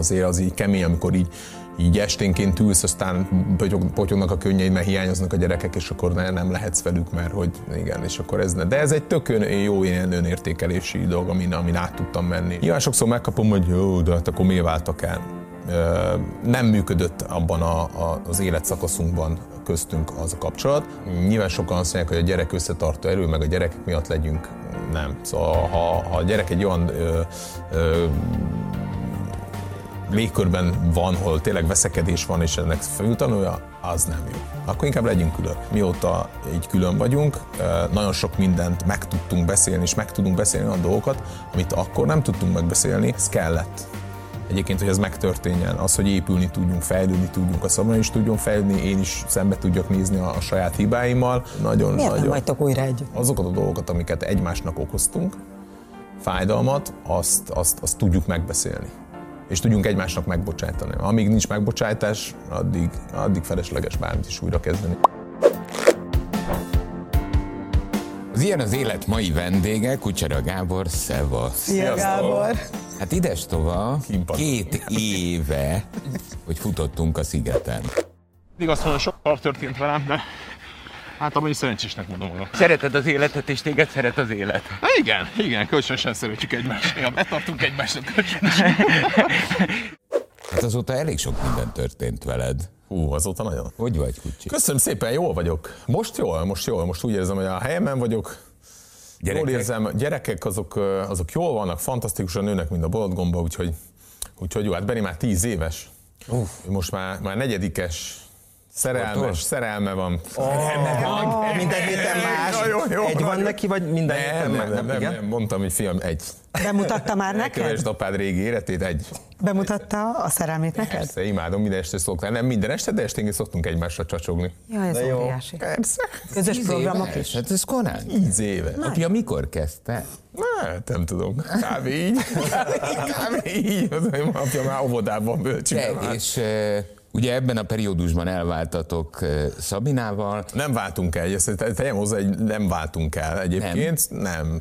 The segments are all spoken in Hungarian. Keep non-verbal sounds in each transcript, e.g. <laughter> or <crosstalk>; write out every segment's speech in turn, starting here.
Azért az így kemény, amikor így, így esténként ülsz, aztán potyog, potyognak a könnyeid, mert hiányoznak a gyerekek, és akkor ne, nem lehetsz velük, mert hogy igen, és akkor ez ne. De ez egy tök ön, jó ilyen önértékelési dolog, amin, amin át tudtam menni. Nyilván sokszor megkapom, hogy jó, de hát akkor miért váltak el? nem működött abban a, a, az életszakaszunkban köztünk az a kapcsolat. Nyilván sokan azt mondják, hogy a gyerek összetartó erő, meg a gyerekek miatt legyünk. Nem. Szóval ha, ha a gyerek egy olyan ö, ö, légkörben van, hol tényleg veszekedés van, és ennek felültanulja, az nem jó. Akkor inkább legyünk külön. Mióta így külön vagyunk, nagyon sok mindent meg tudtunk beszélni, és meg tudunk beszélni olyan dolgokat, amit akkor nem tudtunk megbeszélni, ez kellett egyébként, hogy ez megtörténjen, az, hogy épülni tudjunk, fejlődni tudjunk, a szabadon is tudjon fejlődni, én is szembe tudjak nézni a, a saját hibáimmal. Nagyon, Miért nagyon, nem vagytok újra együtt? Azokat a dolgokat, amiket egymásnak okoztunk, fájdalmat, azt, azt, azt tudjuk megbeszélni. És tudjunk egymásnak megbocsátani. Amíg nincs megbocsátás, addig, addig felesleges bármit is újra kezdeni. Az ilyen az élet mai vendége, Kucsera Gábor, Szeva. Szia Gábor! Hát ides tova, két éve, hogy futottunk a szigeten. Igaz, hogy sokkal történt velem, de hát amúgy szerencsésnek mondom magam. Szereted az életet, és téged szeret az élet. Na igen, igen, kölcsönösen szeretjük egymást. Ja, betartunk egymásnak kölcsönösen. Hát azóta elég sok minden történt veled. Hú, azóta nagyon. Hogy vagy, Kucsi? Köszönöm szépen, jól vagyok. Most jól, most jól, most úgy érzem, hogy a helyemen vagyok. Gyerekek? Jól érzem, gyerekek azok, azok jól vannak, fantasztikusan nőnek, mint a boltgomba, úgyhogy, úgyhogy jó, hát Benni már tíz éves. Uf. Most már, már negyedikes, Szerelmes, szerelme van. Oh, szerelme van. Minden héten más. Jó, jó, egy van neki, vagy minden nem, héten nem, nem, nem, nem, mondtam, hogy fiam, egy. Bemutatta már neked? Kövesd apád régi életét, egy. Bemutatta a szerelmét neked? Persze, imádom, minden este szoktam. Nem minden este, de esténként szoktunk egymásra csacsogni. Ja, ez jó. óriási. Persze. Közös Tíz programok éves. is. Hát ez korán. Tíz éve. Nagy. Apja mikor kezdte? Hát, nem tudom. Kb. így. Kb. így. Az, hogy apja már óvodában bölcsön. És Ugye ebben a periódusban elváltatok Szabinával. Nem váltunk el, ezt tegyem hozzá, hogy nem váltunk el egyébként. Nem.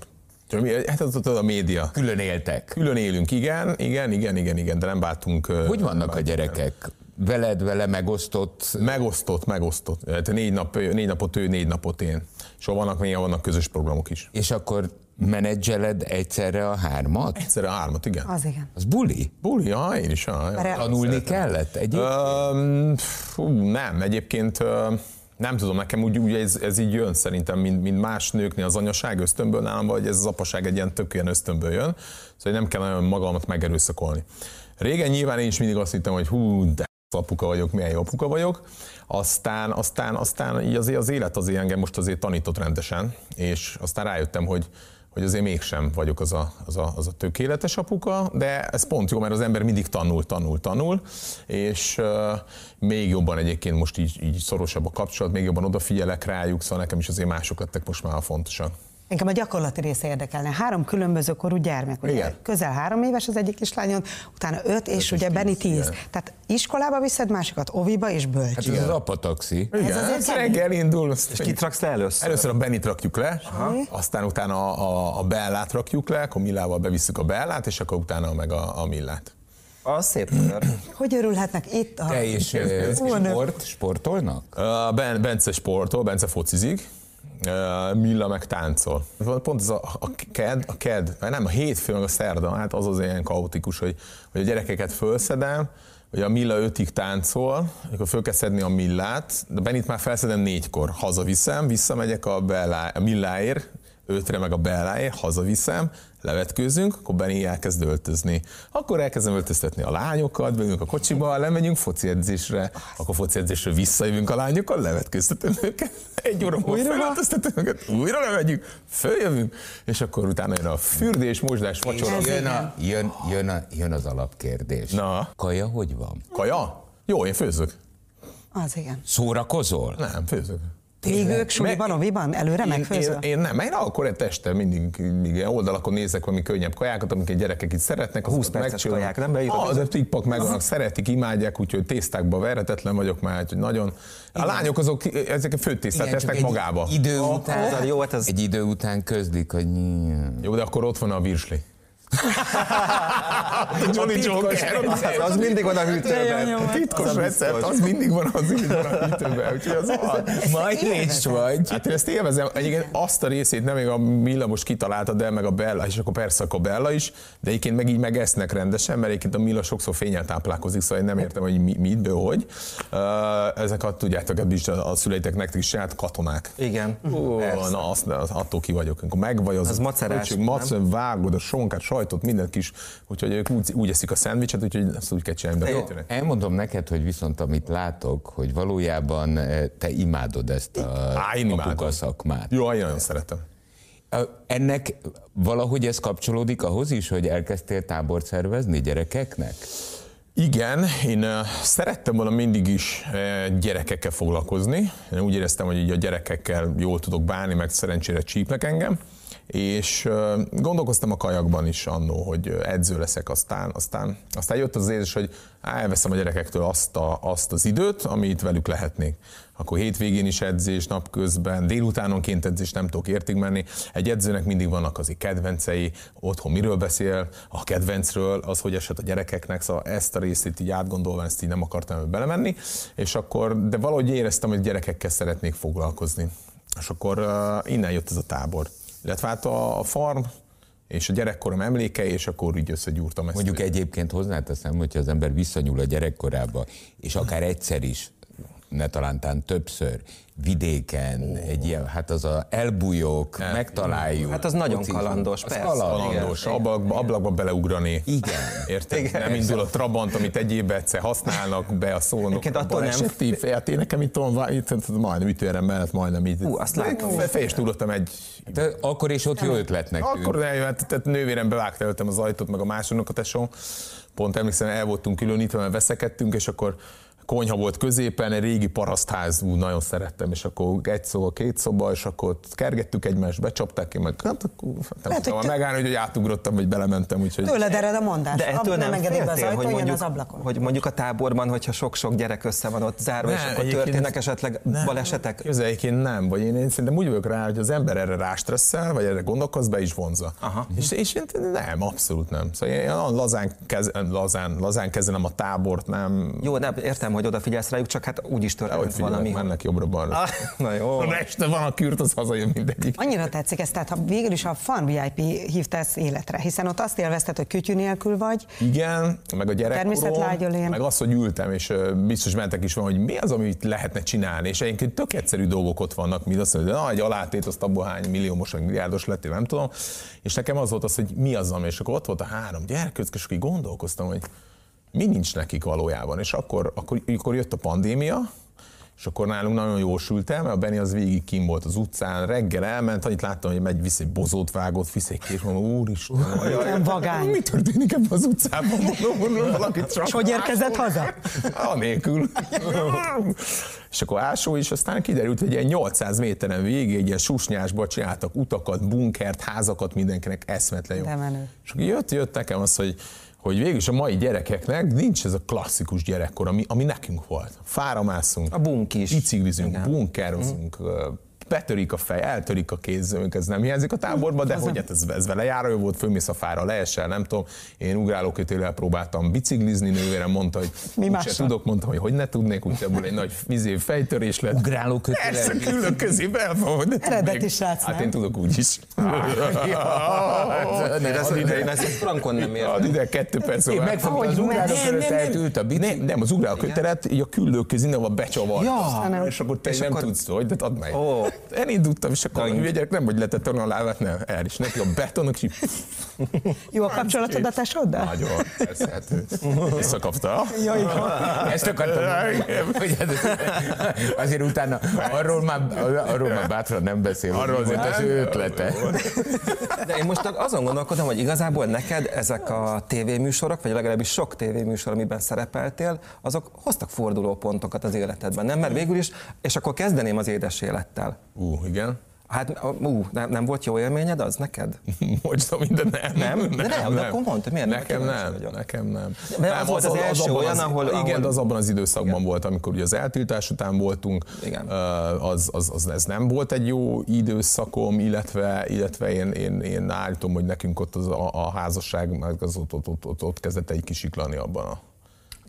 nem. Hát az a média. Külön éltek. Külön élünk, igen, igen, igen, igen, igen, de nem váltunk. Hogy vannak a gyerekek? Veled, vele megosztott? Megosztott, megosztott. Tehát négy, nap, négy napot ő, négy napot én. És vannak még vannak közös programok is. És akkor menedzseled egyszerre a hármat? Egyszerre a hármat, igen. Az igen. Az buli? Buli, ja, én is. Ja, ja. Tanulni szeretem. kellett egyébként? Uh, nem, egyébként nem tudom, nekem úgy, úgy ez, ez így jön szerintem, mint, mint más nőknél az anyaság ösztönből nálam, vagy ez az apaság egy ilyen tök ilyen ösztönből jön, szóval nem kell nagyon magamat megerőszakolni. Régen nyilván én is mindig azt hittem, hogy hú, de apuka vagyok, milyen jó apuka vagyok. Aztán, aztán, aztán így azért az élet azért engem most azért tanított rendesen, és aztán rájöttem, hogy, hogy azért mégsem vagyok az a, az, a, az a tökéletes apuka, de ez pont jó, mert az ember mindig tanul, tanul, tanul, és uh, még jobban egyébként most így, így szorosabb a kapcsolat, még jobban odafigyelek rájuk, szóval nekem is azért mások lettek most már a fontosak. Engem a gyakorlati része érdekelne. Három különböző korú gyermek, ugye? Igen. Közel három éves az egyik kislányon, utána öt, és öt ugye Benni tíz. Igen. Tehát iskolába viszed, másikat oviba és bölcső. Hát ez az apataxi. Igen, ez azért reggel indul. És kit raksz le először? Először a Benit rakjuk le, Aha. aztán utána a, a, a Bellát rakjuk le, akkor Millával bevisszük a Bellát, és akkor utána meg a, a Millát. Az szép. Hogy örülhetnek itt a... Te is sport, sportolnak? Uh, ben, Bence sportol, Bence focizik, Milla meg táncol. Pont ez a, a ked, a ked, nem, a hétfő meg a szerda, hát az az ilyen kaotikus, hogy, hogy a gyerekeket fölszedem, hogy a Milla ötig táncol, akkor föl kell szedni a Millát, de Benit már felszedem négykor, hazaviszem, visszamegyek a, Bellá, a Milláért, ötre meg a Belláért, hazaviszem, levetkőzünk, akkor Benny elkezd öltözni. Akkor elkezdem öltöztetni a lányokat, bejövünk a kocsiba, lemegyünk foci edzésre, akkor foci edzésre visszajövünk a lányokkal, levetkőztetem őket, egy óra múlva felöltöztetem őket, újra lemegyünk, följövünk, és akkor utána jön a fürdés, mosdás, vacsora. Jön, a, jön, jön, a, jön az alapkérdés. Na. Kaja hogy van? Kaja? Jó, én főzök. Az igen. Szórakozol? Nem, főzök. Míg ők suliban, oviban, előre én, megfőzve? Én, én, nem, én akkor egy este mindig, mindig oldalakon nézek valami könnyebb kajákat, amiket gyerekek itt szeretnek. 20 perces kaják, nem beírok? Az a tikpak meg szeretik, imádják, úgyhogy tésztákba veretetlen vagyok már, hogy nagyon. A lányok azok, ezek a főtésztát tesznek magába. Idő után, jó, hát ez... egy idő után közlik, hogy... Jó, de akkor ott van a virsli. <laughs> Johnny Joker. Az mindig van a hűtőben. A titkos recept, az mindig van az mindig van a hűtőben, úgyhogy az az. Majd nincs vagy. Hát én ezt élvezem, egyébként azt a részét nem még a Milla most kitalálta, de meg a Bella, és akkor persze a Bella is, de egyébként meg így megesznek rendesen, mert egyébként a Milla sokszor fényel táplálkozik, szóval én nem értem, hogy mi, mit, ből, hogy. Ezek a, tudjátok, is a, szüleitek nektek is saját katonák. Igen. Ó, na, azt, az, attól ki vagyok. Amikor megvaj az, Az macerás, öcsök, macer, vágod a sonkát, sajtot, mindent kis, úgyhogy ők úgy, úgy eszik a szendvicset, úgyhogy azt úgy kell csinálni. De. Elmondom neked, hogy viszont amit látok, hogy valójában eh, te imádod ezt a Á, én imádom. szakmát. Jó, én nagyon szeretem. Ennek valahogy ez kapcsolódik ahhoz is, hogy elkezdtél tábort szervezni gyerekeknek? Igen, én uh, szerettem volna mindig is uh, gyerekekkel foglalkozni. Én úgy éreztem, hogy így a gyerekekkel jól tudok bánni, meg szerencsére csípnek engem. És gondolkoztam a kajakban is annó, hogy edző leszek aztán, aztán, aztán jött az érzés, hogy elveszem a gyerekektől azt, a, azt az időt, amit velük lehetnék. Akkor hétvégén is edzés, napközben, délutánonként edzés, nem tudok értig menni. Egy edzőnek mindig vannak az kedvencei, otthon miről beszél, a kedvencről, az, hogy esett a gyerekeknek, szóval ezt a részét így átgondolva, ezt így nem akartam belemenni, és akkor, de valahogy éreztem, hogy gyerekekkel szeretnék foglalkozni. És akkor innen jött ez a tábor. Illetve hát a, a farm, és a gyerekkorom emlékei, és akkor így összegyúrtam ezt. Mondjuk egyébként hozzáteszem, hogyha az ember visszanyúl a gyerekkorába, és akár egyszer is, ne talántán többször, vidéken, egy ilyen, hát az a elbújók, megtaláljuk. Hát az nagyon focizunk. kalandos, Az persze. kalandos, ablakba, ablakba beleugrani. Igen. Érted? Igen. nem indul a Trabant, amit egyéb egyszer használnak be a szónok. Egyébként attól nem- Baleseti, hát én nekem itt van, itt, itt majdnem ütőerem mellett, majdnem így. Hú, azt látom. Fejest túlottam egy De akkor is ott jó ötletnek tűnt. Akkor eljött, tehát nővérem bevágta előttem az ajtót, meg a másodnak a tesóm. Pont emlékszem, el voltunk különítve, mert veszekedtünk, és akkor konyha volt középen, egy régi parasztház, ú, nagyon szerettem, és akkor egy szoba, két szoba, és akkor kergettük egymást, becsapták ki, meg hát akkor nem Lehet, tudtam megállni, hogy átugrottam, vagy belementem, úgyhogy... Tőled ered a mondás. De ettől Ab- nem, engedik be az ajtón, hogy mondjuk, az ablakon. hogy mondjuk a táborban, hogyha sok-sok gyerek össze van ott zárva, és Nem, akkor történnek esetleg balesetek? Közelként nem, vagy én, én szerintem úgy vagyok rá, hogy az ember erre rástresszel, vagy erre gondolkoz, be is vonza. Aha. És, és én nem, abszolút nem. Szóval én olyan lazán, kez, lazán, lazán kezelem a tábort, nem... Jó, nem, értem, hogy odafigyelsz rájuk, csak hát úgy is Hogy történt valami. mennek jobbra-balra. Ah, na jó. Ha este van a kürt, az hazajön mindegyik. Annyira tetszik ez, tehát ha végül is a Fan VIP hívta ezt életre, hiszen ott azt élvezted, hogy kütyű nélkül vagy, Igen, meg a gyerekkorom, meg az, hogy ültem, és biztos mentek is van, hogy mi az, amit lehetne csinálni, és egyébként tök egyszerű dolgok ott vannak, mint azt mondja, hogy na, egy alátét, azt abból hány milliómos, vagy milliárdos lettél, nem tudom, és nekem az volt az, hogy mi az, ami, és akkor ott volt a három gyerek, és akkor gondolkoztam, hogy mi nincs nekik valójában, és akkor, akkor, akkor jött a pandémia, és akkor nálunk nagyon jól sült el, mert a Benny az végig kim volt az utcán, reggel elment, annyit láttam, hogy megy, visz egy bozót vágott, visz egy kés, mondom, úristen, <laughs> olyan vagány. mi történik ebben az utcában? Mondom, mondom, valakit csak És hogy érkezett haza? Anélkül. <laughs> és akkor ásó is, aztán kiderült, hogy ilyen 800 méteren végig egy ilyen susnyásba csináltak utakat, bunkert, házakat mindenkinek eszmetlen jó. De menő. És akkor jött, jött nekem az, hogy hogy végül is a mai gyerekeknek nincs ez a klasszikus gyerekkor, ami, ami nekünk volt. Fára mászunk, A bunk is. biciklizünk, bunkerozunk, betörik a fej, eltörik a kéz, ez nem hiányzik a táborban, de hogy hát ez, ez vele járó volt, fölmész a fára, leesel, nem tudom. Én ugrálókötéllel próbáltam biciklizni, nővérem mondta, hogy Mi úgyse tudok, mondtam, hogy hogy ne tudnék, úgy ebből egy nagy vizé fejtörés lett. Ugráló Persze, külön közébe elfogod. de Eredeti srác, Hát nem? én tudok úgy is. <laughs> Én ezt, frankon nem értem. ide kettő perc. Én megfogtam az Ahogy ugráló megy. fölött, eltűnt a bicikli. Nem, az ugráló kötelet, így a küllő közén, ahol becsavart. Ja. és akkor te nem tudsz, hogy de add meg. Elindultam, és akkor hülye gyerek nem, hogy letett a lábát, nem, el is neki a betonok, és így Jó a kapcsolatod a nagyon, persze, hát visszakapta. Jó. Ezt akartam hogy ez- azért utána arról már, arról már bátran nem beszél, Arról azért az ő ötlete. De én most azon gondolkodom, hogy igazából neked ezek a tévéműsorok, vagy legalábbis sok tévéműsor, amiben szerepeltél, azok hoztak fordulópontokat az életedben, nem? Mert végül is, és akkor kezdeném az édes élettel. Ú, igen. Hát, ú, nem, nem volt jó élményed az neked? <laughs> Most minden nem. Nem? De nem, de akkor mondd, miért nem? Nekem nem, vagyok. nekem nem. De nem, az volt az első abban olyan, ahol- Igen, ahol- de az abban az időszakban Igen. volt, amikor ugye az eltiltás után voltunk, Igen. Az, az, az, ez nem volt egy jó időszakom, illetve, illetve én, én, én állítom, hogy nekünk ott az, a, a házasság, meg az ott, ott, ott, ott, ott kezdett egy kisiklani abban a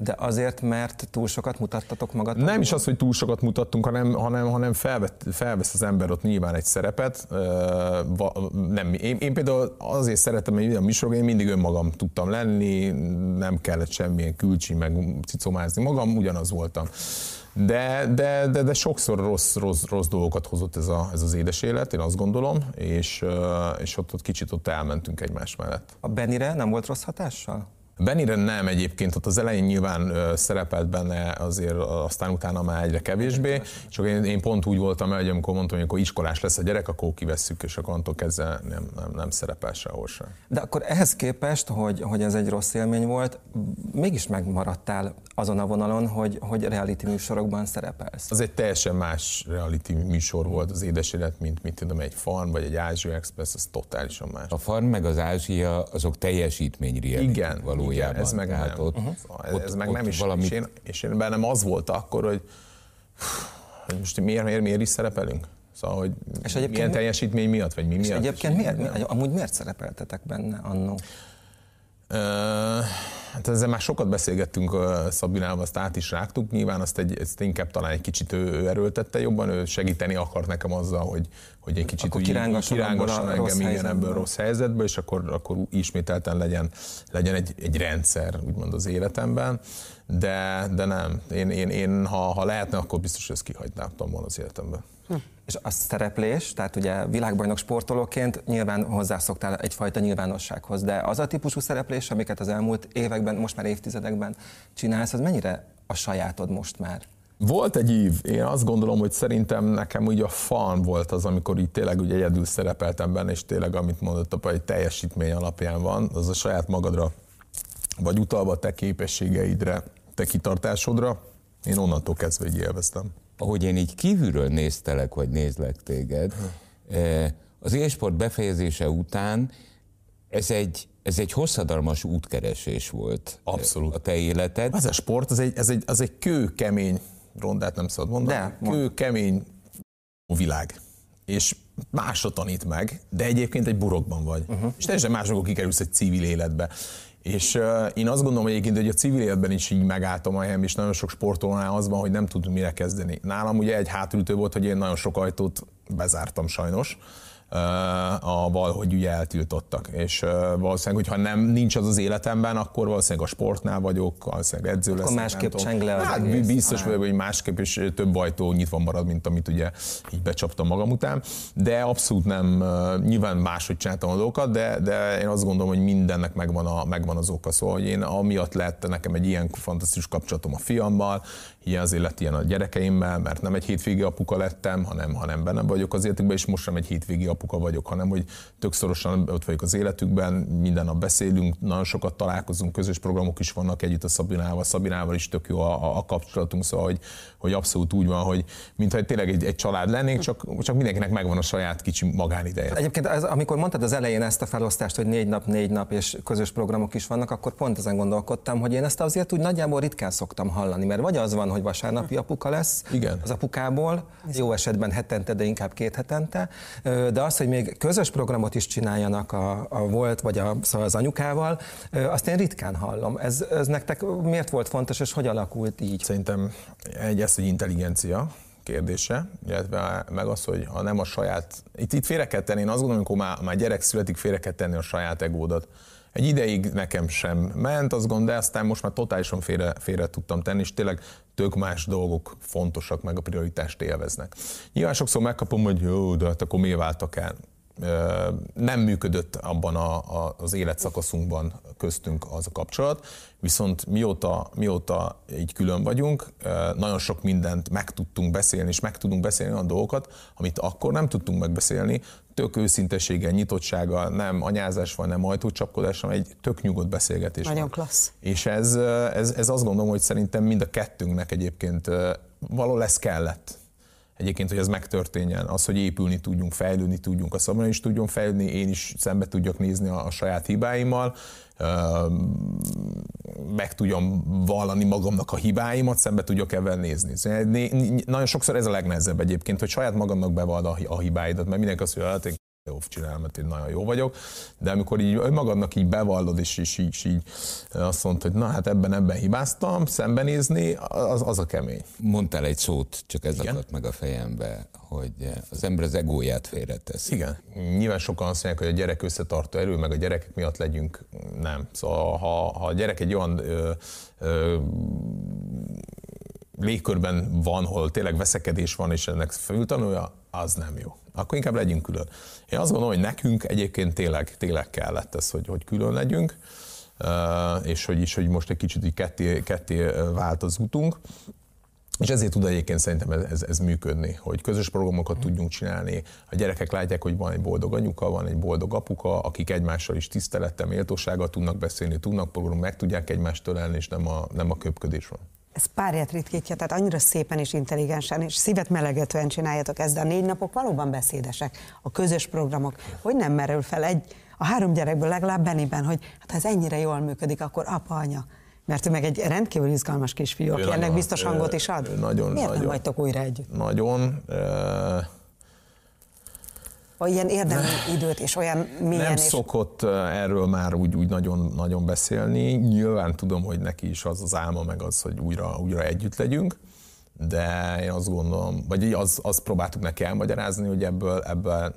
De azért, mert túl sokat mutattatok magatokból? nem is az, hogy túl sokat mutattunk, hanem, hanem, hanem felvett, felvesz az ember ott nyilván egy szerepet. Nem, én, én például azért szeretem egy olyan műsorban, én mindig önmagam tudtam lenni, nem kellett semmilyen külcsi, meg cicomázni magam, ugyanaz voltam. De, de, de, de sokszor rossz, rossz, rossz dolgokat hozott ez, a, ez az édes élet, én azt gondolom, és, és ott, ott kicsit ott elmentünk egymás mellett. A Benire nem volt rossz hatással? Benire nem egyébként, ott az elején nyilván szerepelt benne, azért aztán utána már egyre kevésbé, csak én, én pont úgy voltam el, hogy amikor mondtam, hogy akkor iskolás lesz a gyerek, akkor kivesszük, és akkor onnantól kezdve nem, nem, nem szerepel sehol sem. De akkor ehhez képest, hogy, hogy ez egy rossz élmény volt, mégis megmaradtál azon a vonalon, hogy, hogy reality műsorokban szerepelsz. Az egy teljesen más reality műsor volt az édes élet, mint, mint tudom, egy Farm vagy egy Ázsia Express, az totálisan más. A Farm meg az Ázsia, azok teljesítmény reality Igen, valójában. ez meg Tehát nem. Ott, Uh-huh. ott, ez meg ott nem is, valamit, és, én, és én bennem az volt akkor, hogy, hogy most miért, miért, miért is szerepelünk? Szóval, hogy És milyen mi- teljesítmény miatt, vagy mi És miatt? egyébként miért, mi, amúgy miért szerepeltetek benne annó? Hát ezzel már sokat beszélgettünk Szabinával, azt át is rágtuk. Nyilván azt, egy, ezt inkább talán egy kicsit ő, erőltette jobban, ő segíteni akart nekem azzal, hogy, hogy egy kicsit Akkor kirángasson kirángasson engem rossz igen, ebből rossz helyzetből, és akkor, akkor ismételten legyen, legyen egy, egy rendszer, úgymond az életemben. De, de nem. Én, én, én ha, ha lehetne, akkor biztos, hogy ezt kihagynám volna az életemben. És a szereplés, tehát ugye világbajnok sportolóként nyilván hozzászoktál egyfajta nyilvánossághoz, de az a típusú szereplés, amiket az elmúlt években, most már évtizedekben csinálsz, az mennyire a sajátod most már? Volt egy ív, én azt gondolom, hogy szerintem nekem úgy a fan volt az, amikor így tényleg úgy egyedül szerepeltem benne, és tényleg, amit mondott apa, egy teljesítmény alapján van, az a saját magadra, vagy utalva te képességeidre, te kitartásodra, én onnantól kezdve így élveztem. Ahogy én így kívülről néztelek, vagy nézlek téged, eh, az élsport befejezése után ez egy, ez egy hosszadalmas útkeresés volt. eh, Abszolút. A te életed. Az a sport, az egy, ez egy, az egy kőkemény, rondát nem szabad mondani, De, kőkemény világ. És másra tanít meg, de egyébként egy burokban vagy. Uh-huh. És teljesen más, amikor kikerülsz egy civil életbe. És uh, én azt gondolom egyébként, hogy a civil életben is így megálltam a helyem, és nagyon sok sportolónál az van, hogy nem tudunk mire kezdeni. Nálam ugye egy hátulütő volt, hogy én nagyon sok ajtót bezártam sajnos, avval, hogy ugye eltiltottak. És valószínűleg, hogyha nem nincs az az életemben, akkor valószínűleg a sportnál vagyok, valószínűleg edző leszek. nem másképp tudom. cseng le az hát, egész. Biztos vagyok, hogy másképp is több ajtó nyitva marad, mint amit ugye így becsaptam magam után. De abszolút nem, nyilván máshogy csináltam a dolgokat, de, de én azt gondolom, hogy mindennek megvan, a, megvan az oka. Szóval, hogy én amiatt lett nekem egy ilyen fantasztikus kapcsolatom a fiammal, ilyen azért lett ilyen a gyerekeimmel, mert nem egy hétvégi apuka lettem, hanem, hanem benne vagyok az életükben, és most sem egy hétvégi apuka vagyok, hanem hogy tök szorosan ott vagyok az életükben, minden nap beszélünk, nagyon sokat találkozunk, közös programok is vannak együtt a Szabinával, Szabinával is tök jó a, a, a kapcsolatunk, szóval hogy, hogy abszolút úgy van, hogy mintha tényleg egy, egy család lennénk, csak, csak mindenkinek megvan a saját kicsi magánideje. Egyébként ez, amikor mondtad az elején ezt a felosztást, hogy négy nap, négy nap és közös programok is vannak, akkor pont ezen gondolkodtam, hogy én ezt azért úgy nagyjából ritkán szoktam hallani, mert vagy az van, hogy vasárnapi apuka lesz Igen. az apukából, jó esetben hetente, de inkább két hetente, de az, hogy még közös programot is csináljanak a, a volt vagy a, szóval az anyukával, azt én ritkán hallom. Ez, ez nektek miért volt fontos, és hogy alakult így? Szerintem egy ez, hogy intelligencia kérdése, illetve meg az, hogy ha nem a saját, itt, itt félre kell tenni, én azt gondolom, amikor már, már gyerek születik, félre kell tenni a saját egódat. Egy ideig nekem sem ment, azt gondolom, de aztán most már totálisan félre, félre tudtam tenni, és tényleg tök más dolgok fontosak, meg a prioritást élveznek. Nyilván sokszor megkapom, hogy jó, de hát akkor miért váltak el? Nem működött abban a, a, az életszakaszunkban köztünk az a kapcsolat, viszont mióta, mióta így külön vagyunk, nagyon sok mindent meg tudtunk beszélni, és meg tudunk beszélni olyan dolgokat, amit akkor nem tudtunk megbeszélni, tök őszinteséggel, nyitottsággal, nem anyázás van, nem ajtócsapkodás, hanem egy tök nyugodt beszélgetés Nagyon van. klassz. És ez, ez, ez azt gondolom, hogy szerintem mind a kettőnknek egyébként való lesz kellett egyébként, hogy ez megtörténjen, az, hogy épülni tudjunk, fejlődni tudjunk, a szabadon is tudjon fejlődni, én is szembe tudjak nézni a, a saját hibáimmal, meg tudjam vallani magamnak a hibáimat, szembe tudjak ebben nézni. Szóval nagyon sokszor ez a legnehezebb egyébként, hogy saját magamnak bevald a hibáidat, mert mindenki azt mondja, hát jó csinálom, mert én nagyon jó vagyok, de amikor így magadnak így bevallod, és, és így, és így azt mondod, hogy na hát ebben, ebben hibáztam, szembenézni, az, az a kemény. Mondtál egy szót, csak ez Igen? akadt meg a fejembe, hogy az ember az egóját félretesz. Igen. Nyilván sokan azt mondják, hogy a gyerek összetartó erő, meg a gyerekek miatt legyünk. Nem. Szóval ha, ha a gyerek egy olyan ö, ö, légkörben van, hol tényleg veszekedés van, és ennek föltanulja, az nem jó. Akkor inkább legyünk külön. Én azt gondolom, hogy nekünk egyébként tényleg, tényleg kellett ez, hogy, hogy külön legyünk, és hogy is, hogy most egy kicsit így ketté, ketté vált az utunk. És ezért tud egyébként szerintem ez, ez, ez működni, hogy közös programokat tudjunk csinálni. A gyerekek látják, hogy van egy boldog anyuka, van egy boldog apuka, akik egymással is tisztelettel, méltósággal tudnak beszélni, tudnak programot, meg tudják egymást tölelni, és nem a, nem a köpködés van. Ez párját ritkítja, tehát annyira szépen és intelligensen, és szívet melegetően csináljátok ezt, de a négy napok valóban beszédesek, a közös programok. Hogy nem merül fel egy, a három gyerekből legalább Beniben, hogy hát ha ez ennyire jól működik, akkor apa, anya, mert ő meg egy rendkívül izgalmas kisfiú, aki ennek biztos hangot is ad. Nagyon, Miért nagyon, nem vagytok újra együtt? Nagyon. Ilyen érdemi időt és olyan mélyen Nem és... szokott erről már úgy, úgy nagyon, nagyon beszélni. Nyilván tudom, hogy neki is az az álma, meg az, hogy újra, újra együtt legyünk, de én azt gondolom, vagy az, azt próbáltuk neki elmagyarázni, hogy ebből, ebből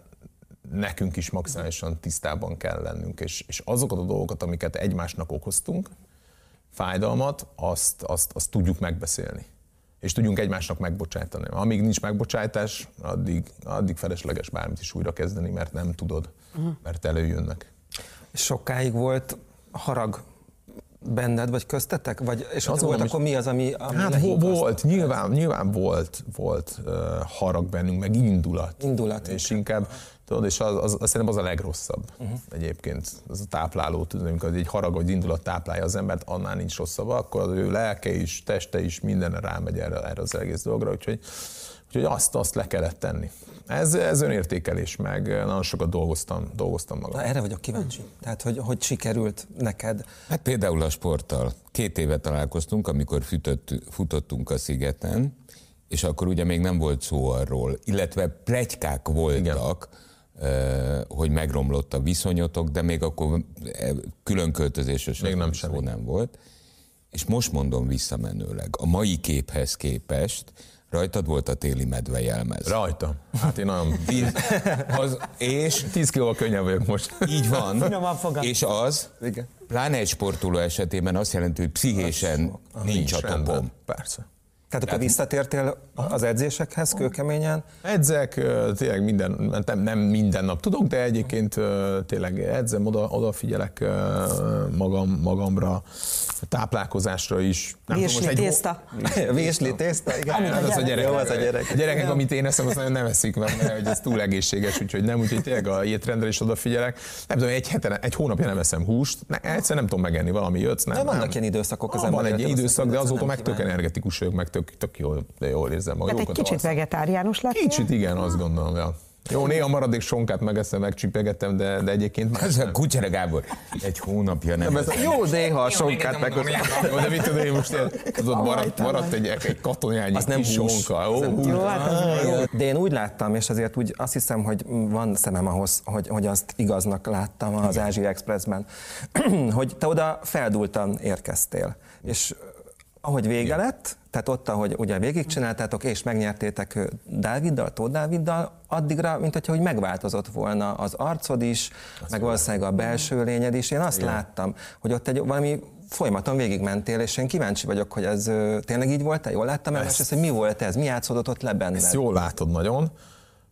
nekünk is maximálisan tisztában kell lennünk, és, és azokat a dolgokat, amiket egymásnak okoztunk, fájdalmat, azt, azt, azt tudjuk megbeszélni. És tudjunk egymásnak megbocsátani. Amíg nincs megbocsátás, addig, addig felesleges bármit is újra kezdeni, mert nem tudod, mert előjönnek. Sokáig volt harag benned, vagy köztetek? Vagy, és az volt, akkor mi az, ami, ami Hát volt, nyilván, nyilván volt, volt uh, harag bennünk, meg indulat. Indulat. És inkább Tudod, és az, az, az szerintem az a legrosszabb uh-huh. egyébként. Az a tápláló, tudod, amikor egy harag vagy indulat táplálja az embert, annál nincs rosszabb, akkor az ő lelke is, teste is, minden rámegy erre, erre az egész dologra, úgyhogy, úgyhogy azt, azt le kellett tenni. Ez, ez önértékelés, meg nagyon sokat dolgoztam, dolgoztam magam. Na, erre vagyok kíváncsi. Tehát, hogy, hogy sikerült neked? Hát például a sporttal. Két éve találkoztunk, amikor futott, futottunk a szigeten, és akkor ugye még nem volt szó arról, illetve plegykák voltak, Igen hogy megromlott a viszonyotok, de még akkor külön költözéses még nem szó nem volt. És most mondom visszamenőleg, a mai képhez képest Rajtad volt a téli medve jelmez. Rajta. Hát én nagyon... <laughs> az, és... 10 kilóval könnyebb vagyok most. Így van. és az, Igen. pláne egy sportoló esetében azt jelenti, hogy pszichésen nincs a topom. Persze. Tehát akkor visszatértél az edzésekhez kőkeményen? Edzek, tényleg minden, nem, nem minden nap tudok, de egyébként tényleg edzem, oda, odafigyelek magam, magamra, táplálkozásra is. Vésli tészta. Vésli tészta, igen. Ami hát az, a gyerek, Jó, az a gyerek. A gyerekek, amit én eszem, azt nagyon nem eszik, mert, mert ez túl egészséges, úgyhogy nem, úgyhogy tényleg a étrendre is odafigyelek. Nem tudom, egy, heten, egy hónapja nem eszem húst, ne, egyszer nem tudom megenni, valami jött. Nem, nem vannak ilyen időszakok az ah, Van egy időszak, de azóta meg tök energetikus vagyok, meg tök, tök jól, de jól érzem magam. Tehát egy kicsit vegetáriánus lett? Kicsit igen, azt gondolom. Ja. Jó, néha maradék sonkát megeszem, megcsipegettem, de, de egyébként Ez a kutyere Gábor, egy hónapja nem. nem jó, néha a sonkát meg. Jó, de mit tudom én most, tudod, maradt, maradt egy, egy katonányi az nem sonka. Ó, jó, hát az de én úgy láttam, és azért úgy azt hiszem, hogy van szemem ahhoz, hogy, hogy azt igaznak láttam az Ázsia Expressben, <clears throat> hogy te oda feldultan érkeztél. És ahogy vége lett, tehát ott, ahogy ugye végigcsináltátok, és megnyertétek Dáviddal, Tóth Dáviddal, addigra, mint hogyha hogy megváltozott volna az arcod is, azt meg valószínűleg a belső lényed is. Én azt Igen. láttam, hogy ott egy valami folyamaton végigmentél, és én kíváncsi vagyok, hogy ez tényleg így volt-e? Jól láttam el, és hogy mi volt ez, mi játszódott ott le benned? Ezt jól látod nagyon.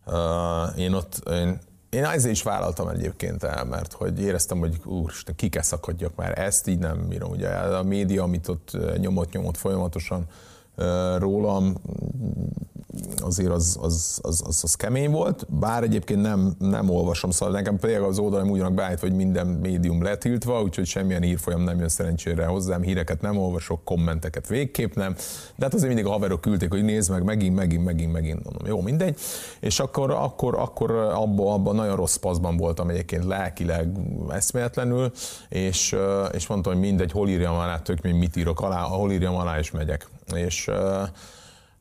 Uh, én ott, én én ezért is vállaltam egyébként el, mert hogy éreztem, hogy úristen, ki kell szakadjak már, ezt így nem bírom. Ugye a média, amit ott nyomott-nyomott folyamatosan, rólam azért az, az, az, az, az kemény volt, bár egyébként nem, nem olvasom, szóval nekem például az oldalam úgy vannak beállítva, hogy minden médium letiltva, úgyhogy semmilyen írfolyam nem jön szerencsére hozzám, híreket nem olvasok, kommenteket végképp nem, de hát azért mindig a haverok küldték, hogy nézd meg, megint, megint, megint, megint, mondom, jó, mindegy, és akkor, akkor, akkor abban abba nagyon rossz paszban voltam egyébként lelkileg eszméletlenül, és, és mondtam, hogy mindegy, hol írjam alá, tök mit írok alá, hol írjam alá, és megyek. És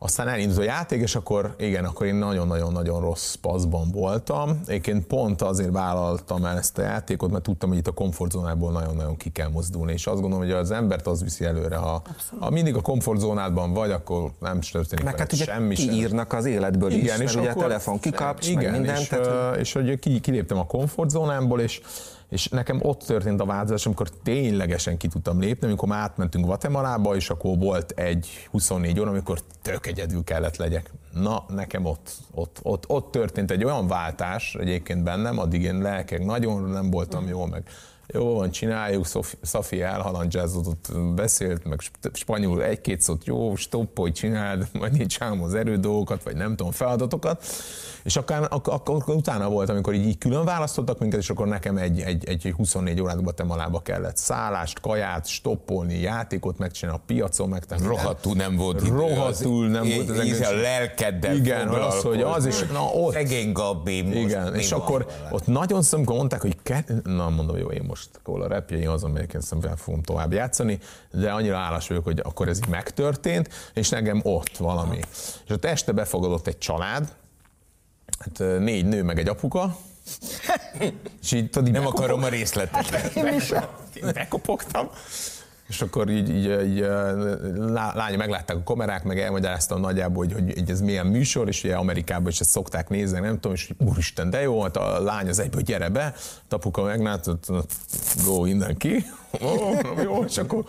aztán elindult a játék, és akkor igen, akkor én nagyon-nagyon-nagyon rossz paszban voltam. Egyébként pont azért vállaltam el ezt a játékot, mert tudtam, hogy itt a komfortzónából nagyon-nagyon ki kell mozdulni, és azt gondolom, hogy az embert az viszi előre. Ha, ha mindig a komfortzónádban vagy, akkor nem történik meg hát ugye semmi kiírnak az életből igen, is, mert és ugye a telefon kikapcs, igen, meg minden. És, tehát, és, és hogy kiléptem a komfortzónámból, és és nekem ott történt a változás, amikor ténylegesen ki tudtam lépni, amikor már átmentünk Guatemalába, és akkor volt egy 24 óra, amikor tök egyedül kellett legyek. Na, nekem ott, ott, ott, ott történt egy olyan váltás egyébként bennem, addig én lelkek nagyon nem voltam jó, meg jó van, csináljuk, Szafi elhalandzsázott, beszélt, meg spanyol egy-két szót, jó, stoppolj, csináld, <laughs> majd én csinálom az erődolgokat, vagy nem tudom, feladatokat, és akkor, akkor, akkor utána volt, amikor így, így külön választottak minket, és akkor nekem egy, egy, egy 24 órát Guatemalába kellett szállást, kaját, stoppolni, játékot megcsinálni, a piacon megtenni. Rohadtul nem volt Rohadtul nem volt. Az egész a lelkeddel Igen, az, hogy az is, na ott. Szegény Gabi, most Igen, és akkor ott nagyon szomkor mondták, hogy na mondom, jó, én most akkor a repjeim az, amelyeken szemben fogom tovább játszani, de annyira állás vagyok, hogy akkor ez így megtörtént, és nekem ott valami. És ott este befogadott egy család, hát négy nő meg egy apuka, <laughs> és így tudod, Nem akarom a részleteket. Én is. <laughs> Bekopogtam. És akkor így, így, így lánya meglátták a kamerák, meg elmagyaráztam nagyjából, hogy, hogy ez milyen műsor, és ugye Amerikában is ezt szokták nézni, nem tudom, és úristen, de jó, hát a lány az egyből gyere be, tapuka meglátott, go innen ki, <laughs> oh, jó, és akkor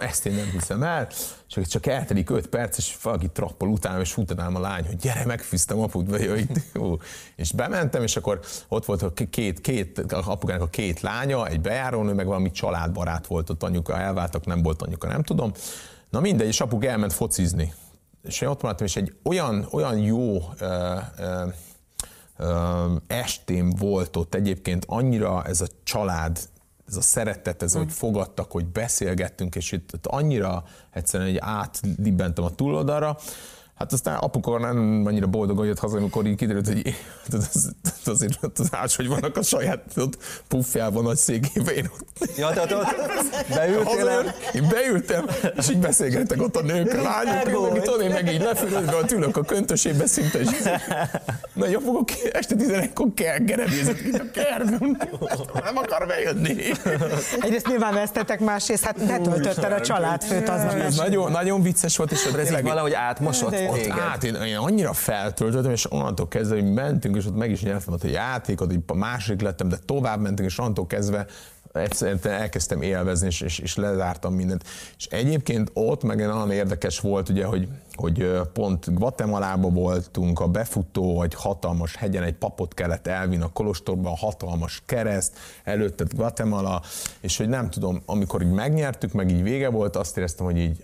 ezt én nem hiszem el, és csak eltelik öt perc, és valaki trappol utána, és futanám a lány, hogy gyere, megfűztem aput, vagy jó. <laughs> És bementem, és akkor ott volt a két, két, apukának a két lánya, egy bejárónő, meg valami családbarát volt ott anyuka, elváltak, nem volt anyuka, nem tudom. Na mindegy, és apuk elment focizni. És én ott maradtam, és egy olyan, olyan jó ö, ö, estém volt ott egyébként, annyira ez a család ez a szeretet, ez, hogy fogadtak, hogy beszélgettünk, és itt, itt annyira egyszerűen egy átlibbentem a túloldalra, Hát aztán apuka nem annyira boldog, hogy jött haza, amikor így kiderült, hogy <laughs> az, azért az hogy vannak a saját ott puffjában, nagy székében. Én ott, ja, tehát ott beültél el? Én beültem, és így beszélgettek ott a nők, a lányok, meg tudom, én meg így lefülözve a tülök a köntösébe szinte, és na, jó, fogok este 11-kor kell gerebézett ki a kertben, nem akar bejönni. Egyrészt nyilván vesztetek, másrészt hát te töltötted a családfőt az nagyon, nagyon vicces volt, és ez valahogy átmosott ott át, én, én annyira feltöltöttem, és onnantól kezdve, hogy mentünk, és ott meg is nyertem ott a játékot, így a másik lettem, de tovább mentünk, és onnantól kezdve egyszerűen elkezdtem élvezni, és, és, és lezártam mindent. És egyébként ott meg olyan érdekes volt, ugye, hogy hogy pont Guatemala voltunk, a befutó, egy hatalmas hegyen egy papot kellett elvinni a kolostorba, a hatalmas kereszt, előtte Guatemala, és hogy nem tudom, amikor így megnyertük, meg így vége volt, azt éreztem, hogy így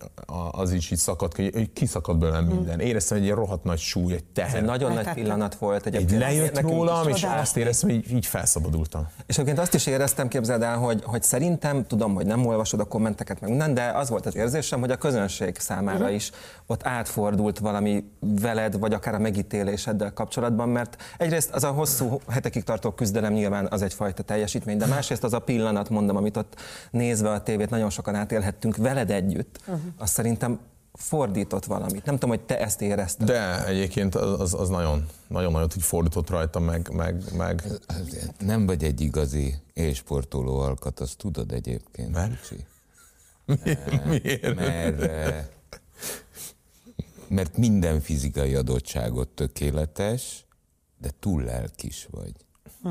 az is így szakadt, hogy kiszakadt belőlem minden. Éreztem, hogy egy rohadt nagy súly, egy teher. Ez egy nagyon nagy pillanat volt. Egy lejött rólam, és azt éreztem, hogy így, így felszabadultam. És egyébként azt is éreztem, képzeld el, hogy, hogy szerintem, tudom, hogy nem olvasod a kommenteket, meg minden, de az volt az érzésem, hogy a közönség számára uh-huh. is ott átfordult valami veled, vagy akár a megítéléseddel kapcsolatban, mert egyrészt az a hosszú hetekig tartó küzdelem nyilván az egyfajta teljesítmény, de másrészt az a pillanat, mondom, amit ott nézve a tévét nagyon sokan átélhettünk veled együtt, uh-huh. azt szerintem fordított valamit. Nem tudom, hogy te ezt érezted. De egyébként az, az nagyon, nagyon nagyot hogy fordított rajta, meg, meg, meg... Nem vagy egy igazi élsportoló alkat, azt tudod egyébként. Mert? Miért? Mert mert minden fizikai adottságot tökéletes, de túl lelkis vagy. Hm.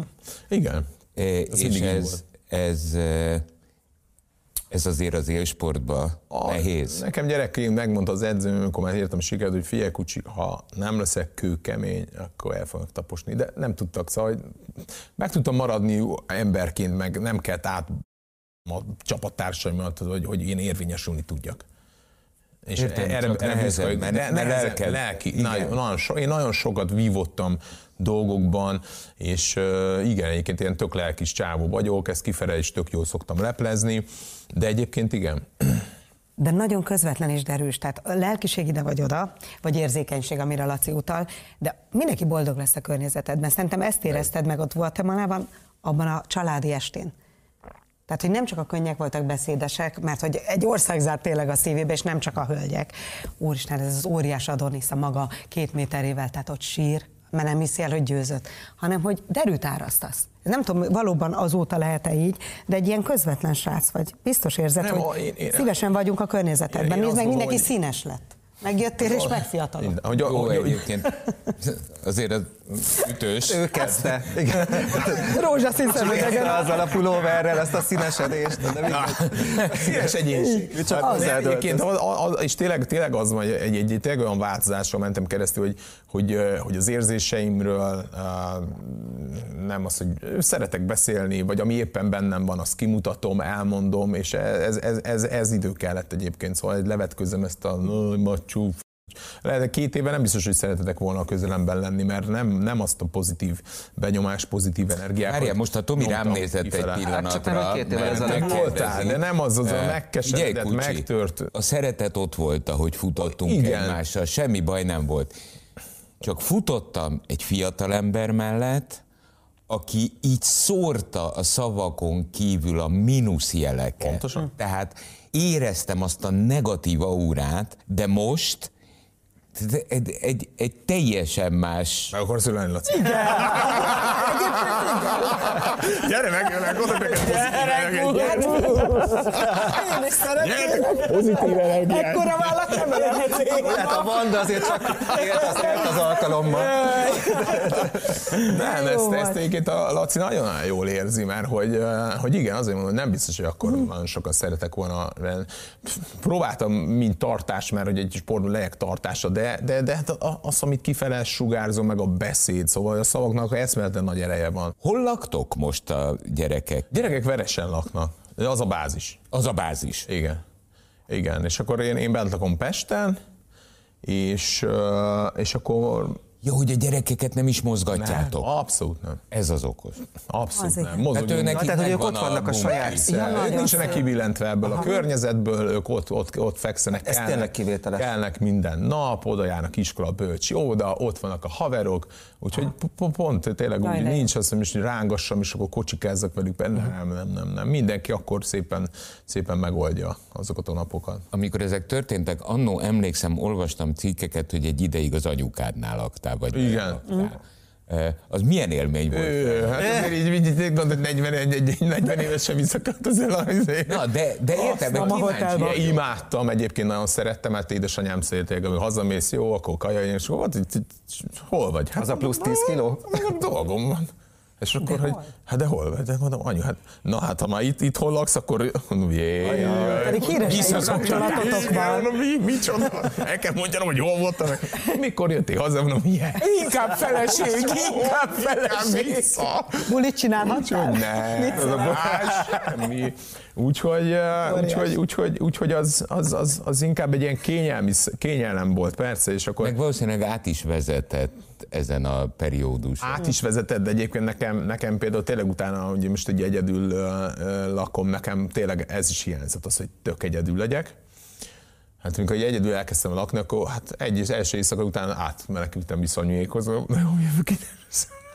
Igen. E, ez és ez, ez, e, ez azért az élsportban a, nehéz. Nekem gyerekként megmondta az edzőm, amikor már értem sikerült, hogy figyelj kucsi, ha nem leszek kőkemény, akkor el fognak taposni. De nem tudtak, szóval hogy meg tudtam maradni emberként, meg nem kellett át a csapattársaim hogy, hogy én érvényesülni tudjak És Értem, erre, csak nehezebb, mert- mert nehezebb, lelked. lelki. Nagyon, nagyon so, én nagyon sokat vívottam dolgokban, és uh, igen, egyébként ilyen tök lelkis csávó vagyok, ezt kifele is tök jól szoktam leplezni, de egyébként igen. De nagyon közvetlen és derűs, tehát a lelkiség ide vagy oda, vagy érzékenység, amire Laci utal, de mindenki boldog lesz a környezetedben. Szerintem ezt érezted meg ott Guatemalában, abban a családi estén. Tehát, hogy nem csak a könnyek voltak beszédesek, mert hogy egy ország zárt tényleg a szívébe, és nem csak a hölgyek. Úristen, ez az óriás Adonis a maga két méterével, tehát ott sír, mert nem hiszi el, hogy győzött, hanem hogy derűt árasztasz. Nem tudom, valóban azóta lehet-e így, de egy ilyen közvetlen srác vagy. Biztos érzed, Nem, hogy én- én- szívesen vagyunk a környezetedben. Nézd meg, mindenki színes lett. Megjöttél és megfiatalodtál. Hogy, egyébként azért az ütős. Ő kezdte. Igen. <laughs> Rózsaszín szemüvegen. azzal a pulóverrel ezt a színesedést. De. Színes egyénség. Mi csak Hát, hozzáadott. egyébként, az, az, és tényleg, tényleg az, hogy egy, egy, egy tényleg olyan változáson mentem keresztül, hogy, hogy, hogy az érzéseimről nem az, hogy szeretek beszélni, vagy ami éppen bennem van, azt kimutatom, elmondom, és ez, ez, ez, ez idő kellett egyébként, szóval hogy levetközöm ezt a "Ö, macsú lehet, hogy két éve nem biztos, hogy szeretetek volna a közelemben lenni, mert nem, nem azt a pozitív benyomás, pozitív energiát. Várjál, most a Tomi rám nézett egy Hát csak pillanatra. két évvel mert ezelőtt voltál, de nem az az a megkeseredett, Kucsi, megtört. A szeretet ott volt, ahogy futottunk Igen. egymással, semmi baj nem volt. Csak futottam egy fiatalember mellett, aki így szórta a szavakon kívül a mínuszjeleket. Pontosan. Tehát éreztem azt a negatív aurát, de most egy, egy, egy, teljesen más Meg akarsz ülni, Laci? Igen. Gyere meg, gyere meg, oda neked Én is szeretném. Pozitív energiát. Ekkora vállak nem. Hát a Vanda azért csak élt az, élt az alkalommal. Nem, ezt, ezt egyébként a Laci nagyon jól érzi, mert hogy, hogy igen, azért mondom, hogy nem biztos, hogy akkor nagyon sokan szeretek volna. Próbáltam, mint tartás, mert hogy egy sportban legyek tartása, de, de, de hát az, amit kifele sugárzom, meg a beszéd, szóval a szavaknak eszméletlen nagy ereje van. Hol laktok most a gyerekek? Gyerekek veresen laknak, az a bázis. Az a bázis. Igen. Igen, és akkor én, én bent lakom Pesten, és, és akkor Jó, hogy a gyerekeket nem is mozgatjátok. nem, abszolút nem. Ez az okos. Abszolút Azért. nem. Hát ő neki tehát, hogy ők ott vannak a bunkis. saját Ja, ők nincsenek kibillentve ebből a környezetből, ők ott, ott, ott fekszenek. Ez tényleg kivételes. Kelnek minden nap, oda járnak iskola, bölcsi óda, ott vannak a haverok, úgyhogy pont tényleg úgy nincs az, hogy rángassam, és akkor kocsikázzak velük, nem, nem, nem, nem, nem. Mindenki akkor szépen, szépen megoldja azokat a napokat. Amikor ezek történtek, annó emlékszem, olvastam cikkeket, hogy egy ideig az anyukádnál laktál, vagy Igen. Az milyen élmény volt? Ő, hát azért így, így gondolod, 40, egy, egy, egy 40 éves sem visszaköltözöl a izé. Na, de, de érted, meg kíváncsi. Imádtam, egyébként nagyon szerettem, mert édesanyám szélték, amikor hazamész, jó, akkor kaja, és így- hol vagy? Hát, Az a plusz 10 kiló? <laughs> Dolgom van. És akkor, De hogy, hol? hát de hol vagy? De mondom, anyu, hát, na hát ha már itt, itt hol laksz, akkor jé, Pedig híres kapcsolatotok van. Mondom, mi, micsoda? El kell mondjam, hogy hol voltam. Mikor jöttél haza? Mondom, milyen? Inkább feleség, inkább feleség. Bulit csinálhattál? Ne, az a más, semmi. Úgyhogy, eh, úgyhogy, úgyhogy, úgyhogy az, az, az, az, inkább egy ilyen kényelmi, kényelem volt, persze, és akkor Meg valószínűleg át is vezetett ezen a perióduson. át is vezetett, de egyébként nekem, nekem például tényleg utána, hogy most egy egyedül lakom, nekem tényleg ez is hiányzott, az, hogy tök egyedül legyek. Hát amikor egy egyedül elkezdtem lakni, akkor hát egy és első éjszaka után átmenekültem viszonyékhoz. De <laughs> hogy jövök?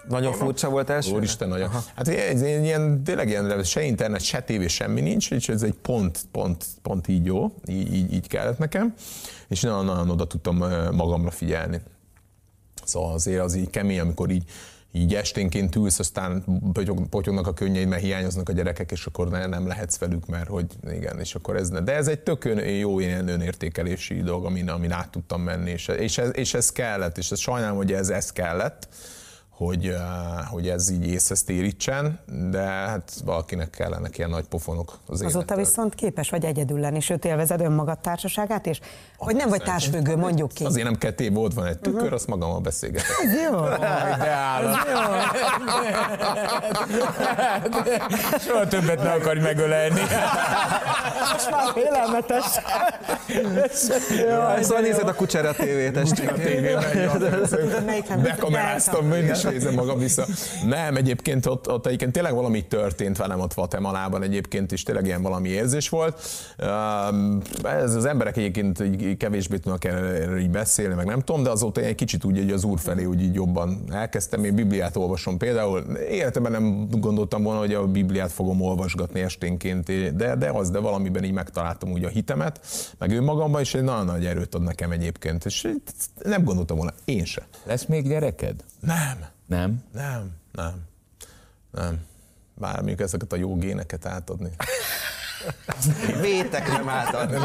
Nagyon furcsa volt első? Úristen, nagyon. Hát ez egy ilyen, tényleg ilyen, se internet, se tévé, semmi nincs, és ez egy pont, pont, pont így jó, így, így, így kellett nekem, és nagyon-nagyon oda tudtam magamra figyelni. Szóval azért az így kemény, amikor így, így esténként ülsz, aztán potyog- potyognak a könnyeid, mert hiányoznak a gyerekek, és akkor ne, nem lehetsz velük, mert hogy igen, és akkor ez ne. De ez egy tök ön, jó ilyen önértékelési dolog, amin, amin át tudtam menni, és, és, ez, és ez kellett, és ez sajnálom, hogy ez, ez kellett, hogy, hogy ez így észhez térítsen, de hát valakinek kellene ilyen nagy pofonok az Azóta életben. viszont képes vagy egyedül lenni, sőt élvezed önmagad társaságát, és vagy nem vagy társfüggő, mondjuk ki. Azért nem ketté volt, van egy tükör, azt magammal beszélgetek. Jó. <laughs> De állat. Soha többet ne akarj megölelni. Most már félelmetes. Szóval nézed a kucsera tévét este. A tévében? Bekameráztam, is nézem magam vissza. Nem, egyébként ott, ott egyébként tényleg valami történt velem ott Guatemalában egyébként, és tényleg ilyen valami érzés volt. Ez az emberek egyébként így kevésbé tudnak erről így beszélni, meg nem tudom, de azóta egy kicsit úgy hogy az úr felé úgy így jobban elkezdtem. Én Bibliát olvasom például. Életemben nem gondoltam volna, hogy a Bibliát fogom olvasgatni esténként, de, de az, de valamiben így megtaláltam úgy a hitemet, meg önmagamban, és egy nagyon nagy erőt ad nekem egyébként. És nem gondoltam volna, én se. Lesz még gyereked? Nem. Nem? Nem, nem, nem. Bár mondjuk ezeket a jó géneket átadni. <laughs> Vétek nem átadni.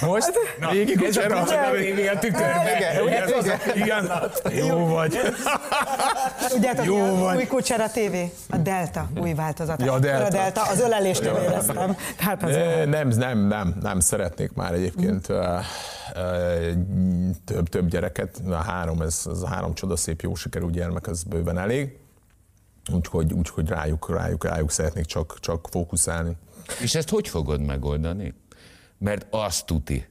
Most? Na, Végig ez a tévé a tükörbe. Igen, jó vagy. Tudjátok, Jó mi a vagy. új Kucsera TV? A Delta új változat. Ja, a Delta. A Delta, az ölelést éreztem. Tehát az Nem, nem, nem, nem szeretnék már egyébként eh, több, több gyereket. A három, ez, ez a három csodaszép, jó sikerű gyermek, ez bőven elég. Úgyhogy, úgyhogy rájuk, rájuk, rájuk szeretnék csak, csak fókuszálni. És ezt hogy fogod megoldani? Mert azt tuti,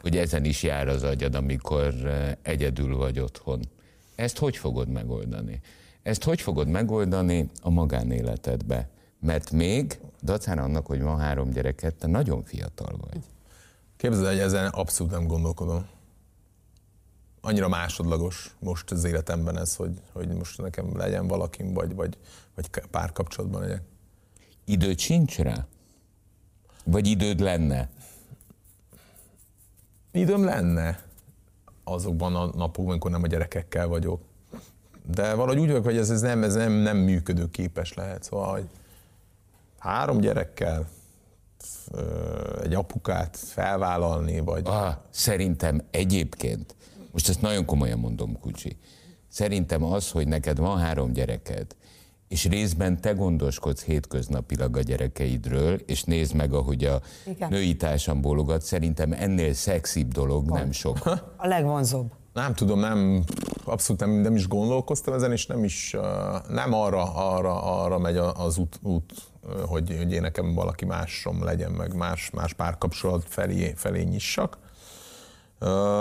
hogy ezen is jár az agyad, amikor eh, egyedül vagy otthon. Ezt hogy fogod megoldani? Ezt hogy fogod megoldani a magánéletedbe? Mert még, dacára annak, hogy van három gyereket, te nagyon fiatal vagy. Képzeld, hogy ezen abszolút nem gondolkodom. Annyira másodlagos most az életemben ez, hogy, hogy most nekem legyen valakim, vagy, vagy, vagy párkapcsolatban legyek. Időd sincs rá? Vagy időd lenne? Időm lenne azokban a napokban, amikor nem a gyerekekkel vagyok. De valahogy úgy vagyok, hogy ez, ez, nem, ez nem, nem működőképes lehet. Szóval, hogy három gyerekkel egy apukát felvállalni, vagy Ah, szerintem egyébként, most ezt nagyon komolyan mondom, Kucsi, szerintem az, hogy neked van három gyereked, és részben te gondoskodsz hétköznapilag a gyerekeidről, és nézd meg, ahogy a Igen. női társam bólogat, szerintem ennél szexibb dolog nem sok. <laughs> A legvonzóbb. Nem tudom, nem, abszolút nem, nem is gondolkoztam ezen, és nem is, nem arra, arra, arra megy az út, út hogy, hogy én nekem valaki másom legyen, meg más, más párkapcsolat felé, felé nyissak.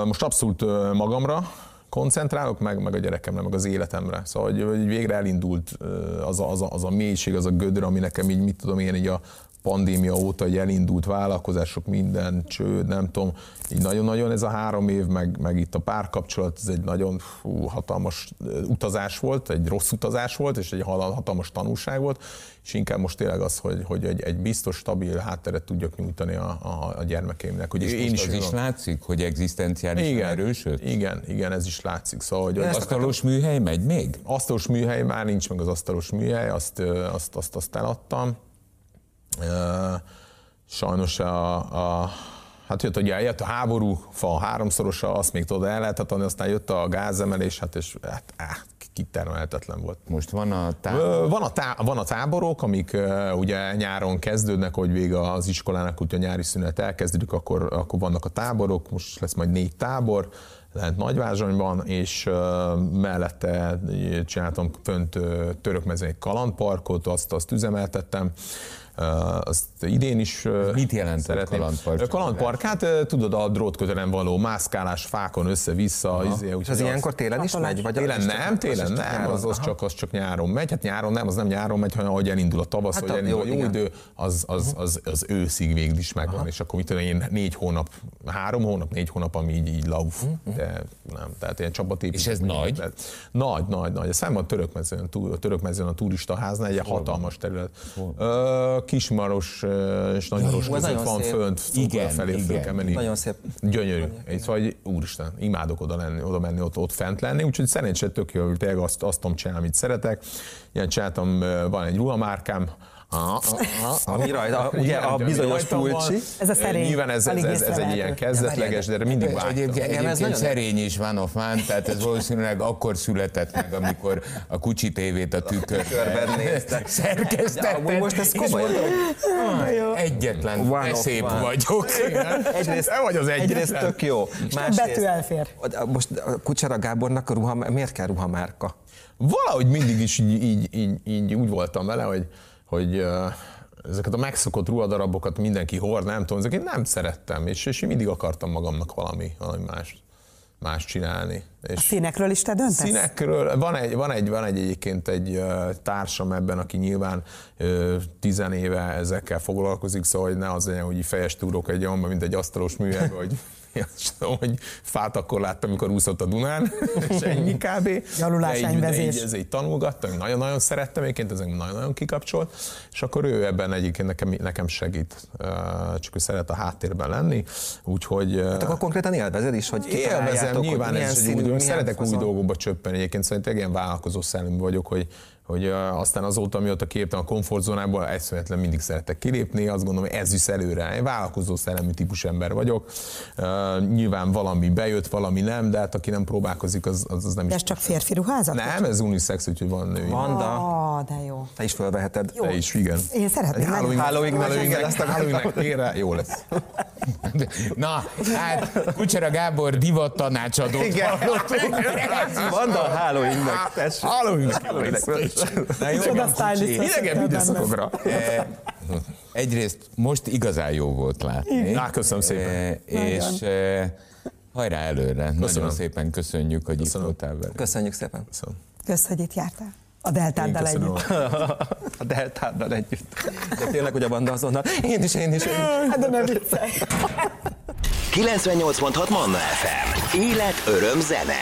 Most abszolút magamra koncentrálok, meg, meg a gyerekemre, meg az életemre. Szóval, hogy, hogy végre elindult az a, az, a, az a mélység, az a gödör, ami nekem így, mit tudom én, így a pandémia óta, hogy elindult vállalkozások, minden, csőd, nem tudom, így nagyon-nagyon ez a három év, meg, meg itt a párkapcsolat, ez egy nagyon fú, hatalmas utazás volt, egy rossz utazás volt, és egy hatalmas tanulság volt, és inkább most tényleg az, hogy, hogy egy, egy biztos, stabil hátteret tudjak nyújtani a, a, a gyermekeimnek. Hogy És én most az is látszik, hogy egzisztenciálisan igen, erősöd? igen, igen, ez is látszik. Szóval, hogy, hogy Asztalos műhely megy még? asztalos műhely már nincs meg az asztalos műhely, azt, azt, azt, azt eladtam. Sajnos a, a Hát jött, ugye jött a háború, fa háromszorosa, azt még tudod el lehetett adni, aztán jött a gázemelés, hát és hát, áh, kitermelhetetlen volt. Most van a tá- Ö, Van a, tá- van a táborok, amik ugye nyáron kezdődnek, hogy vége az iskolának, hogyha a nyári szünet elkezdődik, akkor, akkor vannak a táborok, most lesz majd négy tábor, lent Nagyvázsonyban, és mellette csináltam fönt Törökmezőn egy kalandparkot, azt, azt üzemeltettem, azt idén is Mit jelent a szeretném. kalandpark? Kalandpark, hát tudod, a drótkötelen való mászkálás fákon össze-vissza. Izé, És úgyhogy az az- ilyenkor télen is megy? Vagy Télen az nem, télen az nem, nyáron? az, az, Aha. csak, az csak nyáron megy. Hát nyáron nem, az nem nyáron megy, hanem ahogy elindul a tavasz, Hát hogy elindul a jó, jó igen. idő, az, az, az, az őszig végig is megvan, és akkor mit tudom én, négy hónap, három hónap, négy hónap, ami így, így lauf, de nem, tehát ilyen csapatépítő. És ez nagy? Nagy, nagy, nagy. Ez szemben a törökmezőn, túl- a törökmezőn a turistaháznál, egy hatalmas terület. Kismaros és Nagymaros között nagyon van szép. fönt, Igen, felé föl igen. kell menni. Nagyon szép. Gyönyörű. Egy, hogy úristen, imádok oda, lenni, oda menni, ott, ott fent lenni, úgyhogy szerencsére tök jó, tényleg azt, azt tudom csinálni, amit szeretek. Ilyen csináltam, van egy ruhamárkám, Ami rajta, ugye a bizonyos pulcsi. Ez a szerény, Nyilván ez, ez, ez, ez egy ilyen kezdetleges, de mindig vágytam. Egyébként, Engem ez egyébként nagyon- szerény is van a fán, tehát ez valószínűleg akkor született meg, amikor a kucsi tévét a tükörben Tükörben nézte. szerkesztetted. Most ez mondod, hogy Egyetlen One of szép one. vagyok. Egyrészt, vagy az egyetlen. egyrészt tök jó. betű elfér. Most a Kucsera Gábornak a ruha, miért kell ruhamárka? Valahogy mindig is így, így, így, így úgy voltam vele, hogy, hogy ezeket a megszokott ruhadarabokat mindenki hord, nem tudom, ezeket nem szerettem, és, és én mindig akartam magamnak valami, valami más, más csinálni. A És színekről is te döntesz? Színekről, van egy, van egy, van egy egyébként egy társam ebben, aki nyilván tizenéve ezekkel foglalkozik, szóval hogy ne az legyen, hogy fejes túrok egy olyanban, mint egy asztalos műhelyben, hogy <laughs> azt tudom, hogy fát akkor láttam, amikor úszott a Dunán, <laughs> és ennyi <laughs> kb. Gyalulás, De így- de enyvezés. így, ez így tanulgattam, nagyon-nagyon szerettem, egyébként ez nagyon-nagyon kikapcsolt, és akkor ő ebben egyébként nekem, nekem segít, csak ő szeret a háttérben lenni, úgyhogy... ö, Tehát akkor konkrétan élvezed is, hogy Élvezem, nyilván hogy ez egy színű, új dolog. milyen Szeretek új fazon. dolgokba csöppenni egyébként, szerintem ilyen vállalkozó szellemű vagyok, hogy, hogy aztán azóta, mióta kiléptem a komfortzónából, eszméletlen mindig szeretek kilépni, azt gondolom, hogy ez visz előre. Én vállalkozó szellemű típus ember vagyok. Nyilván valami bejött, valami nem, de hát aki nem próbálkozik, az, az, az nem De is. ez csak férfi ruházat? Nem, ez unisex, úgyhogy van női. Vanda, Ah, de jó. te is felveheted. Te is, igen. Én szeretném Halloween. Halloween, Halloween- akartam. Halloween jó lesz. Na, hát Kucsera Gábor divat tanácsadót hallottunk. Vanda a Halloweennek, tessék. Halloween, Halloween. Na, jó, Csoda stylist Idegen benne. videószakokra. Eh, Egyrészt most igazán jó volt látni. Á, köszönöm szépen. Eh, És eh, hajrá előre. Nagyon szépen köszönjük, hogy itt voltál velünk. Köszönjük szépen. Köszönöm. Kösz, hogy itt jártál. A deltáddal együtt. A Deltáddal együtt. De tényleg, hogy a Vanda azonnal. Én is, én is, én is. Hát de ne viccelj. 98.6 Manna FM. Élet, öröm, zene.